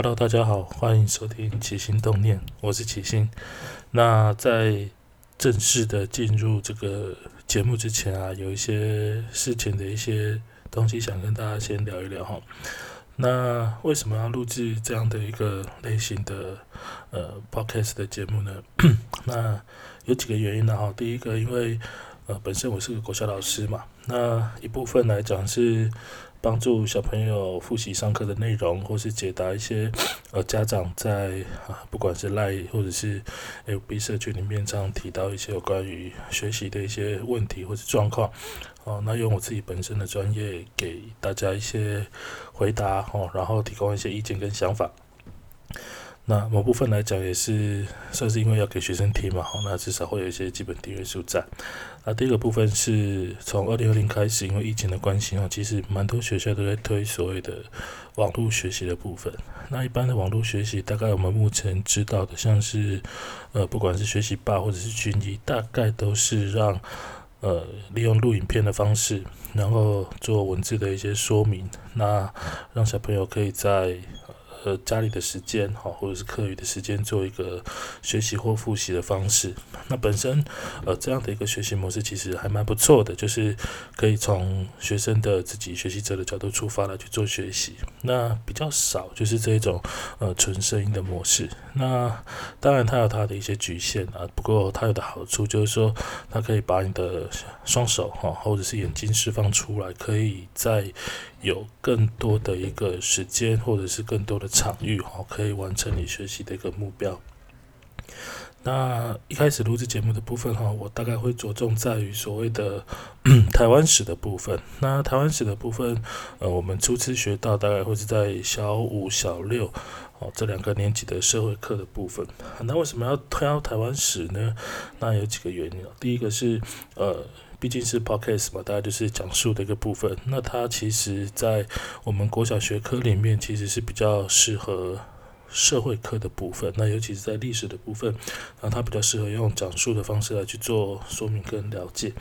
Hello，大家好，欢迎收听起心动念，我是起心。那在正式的进入这个节目之前啊，有一些事情的一些东西想跟大家先聊一聊哈。那为什么要录制这样的一个类型的呃 podcast 的节目呢？那有几个原因呢哈。第一个，因为呃本身我是个国小老师嘛，那一部分来讲是。帮助小朋友复习上课的内容，或是解答一些呃家长在啊不管是赖或者是 FB 社区里面常提到一些有关于学习的一些问题或者状况，哦，那用我自己本身的专业给大家一些回答哦，然后提供一些意见跟想法。那某部分来讲也是算是因为要给学生听嘛，好，那至少会有一些基本订阅数在。那第二个部分是从二零二零开始，因为疫情的关系啊，其实蛮多学校都在推所谓的网络学习的部分。那一般的网络学习，大概我们目前知道的，像是呃，不管是学习霸或者是军医，大概都是让呃利用录影片的方式，然后做文字的一些说明，那让小朋友可以在。呃，家里的时间哈，或者是课余的时间，做一个学习或复习的方式。那本身呃这样的一个学习模式其实还蛮不错的，就是可以从学生的自己学习者的角度出发来去做学习。那比较少就是这种呃纯声音的模式。那当然它有它的一些局限啊，不过它有的好处就是说，它可以把你的双手哈或者是眼睛释放出来，可以在有更多的一个时间或者是更多的。场域哈，可以完成你学习的一个目标。那一开始录制节目的部分哈，我大概会着重在于所谓的台湾史的部分。那台湾史的部分，呃，我们初次学到大概会是在小五、小六哦这两个年级的社会课的部分。那为什么要挑台湾史呢？那有几个原因第一个是呃。毕竟是 podcast 嘛，大概就是讲述的一个部分。那它其实，在我们国小学科里面，其实是比较适合社会科的部分。那尤其是在历史的部分，那它比较适合用讲述的方式来去做说明跟了解。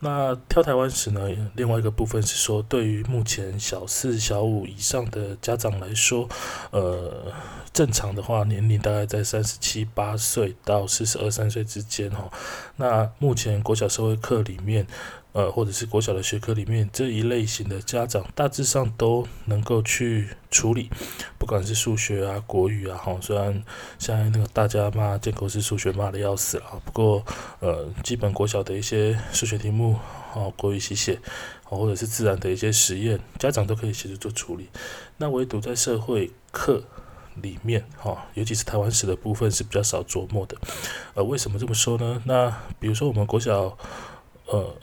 那挑台湾史呢？另外一个部分是说，对于目前小四、小五以上的家长来说，呃，正常的话年龄大概在三十七八岁到四十二三岁之间哈。那目前国小社会课里面。呃，或者是国小的学科里面这一类型的家长，大致上都能够去处理，不管是数学啊、国语啊，哈，虽然现在那个大家骂建国是数学骂的要死了，不过呃，基本国小的一些数学题目，哦，国语写写，或者是自然的一些实验，家长都可以协助做处理。那唯独在社会课里面，哈，尤其是台湾史的部分是比较少琢磨的。呃，为什么这么说呢？那比如说我们国小，呃。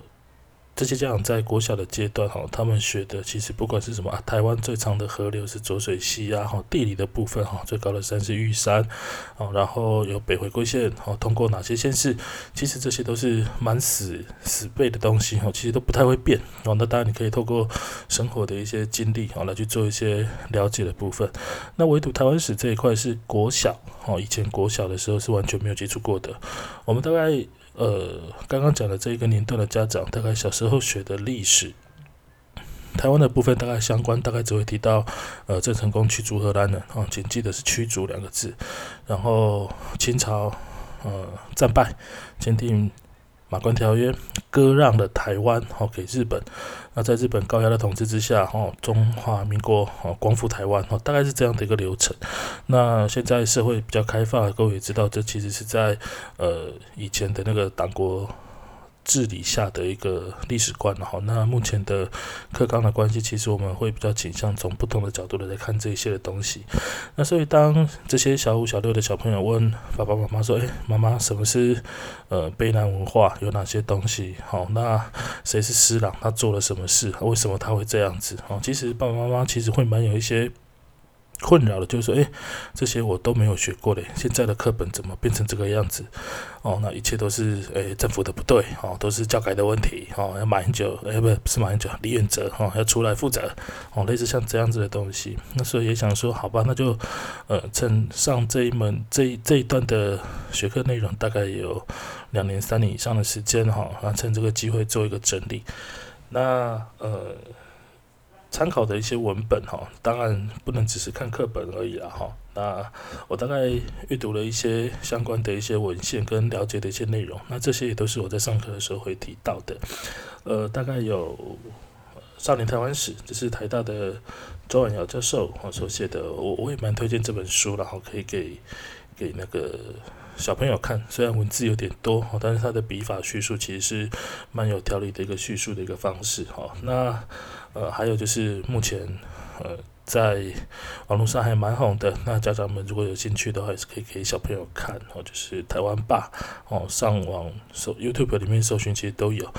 这些家长在国小的阶段，哈，他们学的其实不管是什么啊，台湾最长的河流是浊水溪啊，哈，地理的部分，哈，最高的山是玉山，哦，然后有北回归线，哦，通过哪些县市，其实这些都是蛮死死背的东西，哈，其实都不太会变，哦，那当然你可以透过生活的一些经历，哦，来去做一些了解的部分。那唯独台湾史这一块是国小，哦，以前国小的时候是完全没有接触过的，我们大概。呃，刚刚讲的这一个年段的家长，大概小时候学的历史，台湾的部分大概相关，大概只会提到呃郑成功驱逐荷兰人，哦，请记得是驱逐两个字，然后清朝呃战败，签订。马关条约割让了台湾，哦给日本。那在日本高压的统治之下，哦中华民国哦光复台湾，哦大概是这样的一个流程。那现在社会比较开放，各位也知道，这其实是在呃以前的那个党国。治理下的一个历史观，哈，那目前的克刚的关系，其实我们会比较倾向从不同的角度的来看这一些的东西。那所以当这些小五、小六的小朋友问爸爸妈妈说：“诶，妈妈，什么是呃卑南文化？有哪些东西？好，那谁是施琅？他做了什么事？为什么他会这样子？哦，其实爸爸妈妈其实会蛮有一些。”困扰的，就是说，诶，这些我都没有学过嘞，现在的课本怎么变成这个样子？哦，那一切都是诶政府的不对，哦，都是教改的问题，哦，要马英九，诶，不，不是马英九，李远哲，哦，要出来负责，哦，类似像这样子的东西。那所以也想说，好吧，那就呃，趁上这一门这这一段的学科内容，大概有两年、三年以上的时间，哈，那趁这个机会做一个整理。那呃。参考的一些文本哈，当然不能只是看课本而已啦哈。那我大概阅读了一些相关的一些文献跟了解的一些内容，那这些也都是我在上课的时候会提到的。呃，大概有《少年台湾史》，这是台大的周婉瑶教授所写的，我我也蛮推荐这本书，然后可以给给那个小朋友看。虽然文字有点多但是他的笔法叙述其实是蛮有条理的一个叙述的一个方式哈。那呃，还有就是目前，呃，在网络上还蛮红的。那家长们如果有兴趣的话，也是可以给小朋友看哦。就是台湾霸哦，上网搜 YouTube 里面搜寻，其实都有。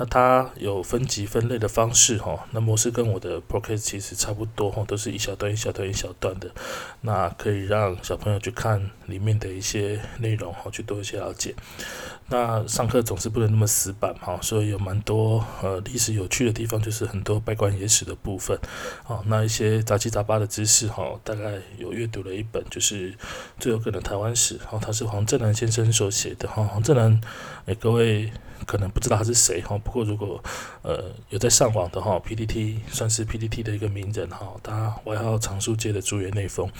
那它有分级分类的方式哈。那模式跟我的 Podcast 其实差不多哈，都是一小段一小段一小段的。那可以让小朋友去看里面的一些内容哈，去多一些了解。那上课总是不能那么死板哈，所以有蛮多呃历史有趣的地方，就是很多拜官野史的部分。哦，那一些杂七杂八的知识哈，大概有阅读了一本，就是最有可能台湾史。哦，他是黄正南先生所写的哈。黄正南，诶，各位可能不知道他是谁哈。不过如果呃有在上网的哈，PPT 算是 PPT 的一个名人哈。他外号常书界的竹园内丰。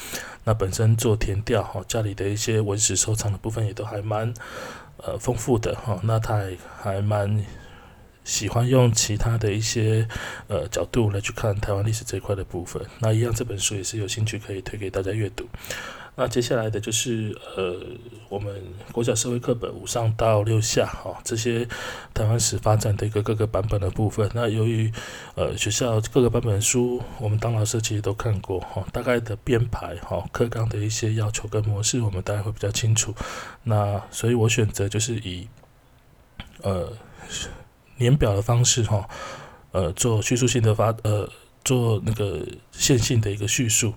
那本身做田调哈，家里的一些文史收藏的部分也都还蛮。呃，丰富的哈，那他还还蛮喜欢用其他的一些呃角度来去看台湾历史这一块的部分。那一样，这本书也是有兴趣可以推给大家阅读。那接下来的就是呃，我们国小社会课本五上到六下哈，这些台湾史发展的一个各个版本的部分。那由于呃学校各个版本书，我们当老师其实都看过哈，大概的编排哈，课纲的一些要求跟模式，我们大概会比较清楚。那所以我选择就是以呃年表的方式哈，呃做叙述性的发呃做那个线性的一个叙述。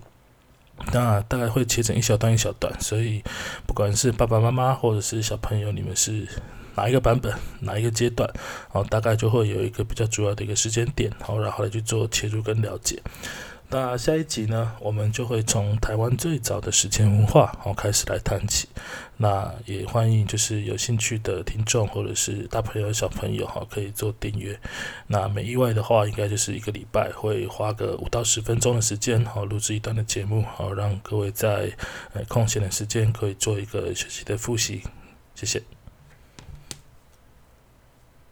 那大概会切成一小段一小段，所以不管是爸爸妈妈或者是小朋友，你们是哪一个版本、哪一个阶段，哦，大概就会有一个比较主要的一个时间点，好，然后来去做切入跟了解。那下一集呢，我们就会从台湾最早的史前文化好开始来谈起。那也欢迎就是有兴趣的听众或者是大朋友小朋友哈，可以做订阅。那没意外的话，应该就是一个礼拜会花个五到十分钟的时间好录制一段的节目，好让各位在呃空闲的时间可以做一个学习的复习。谢谢。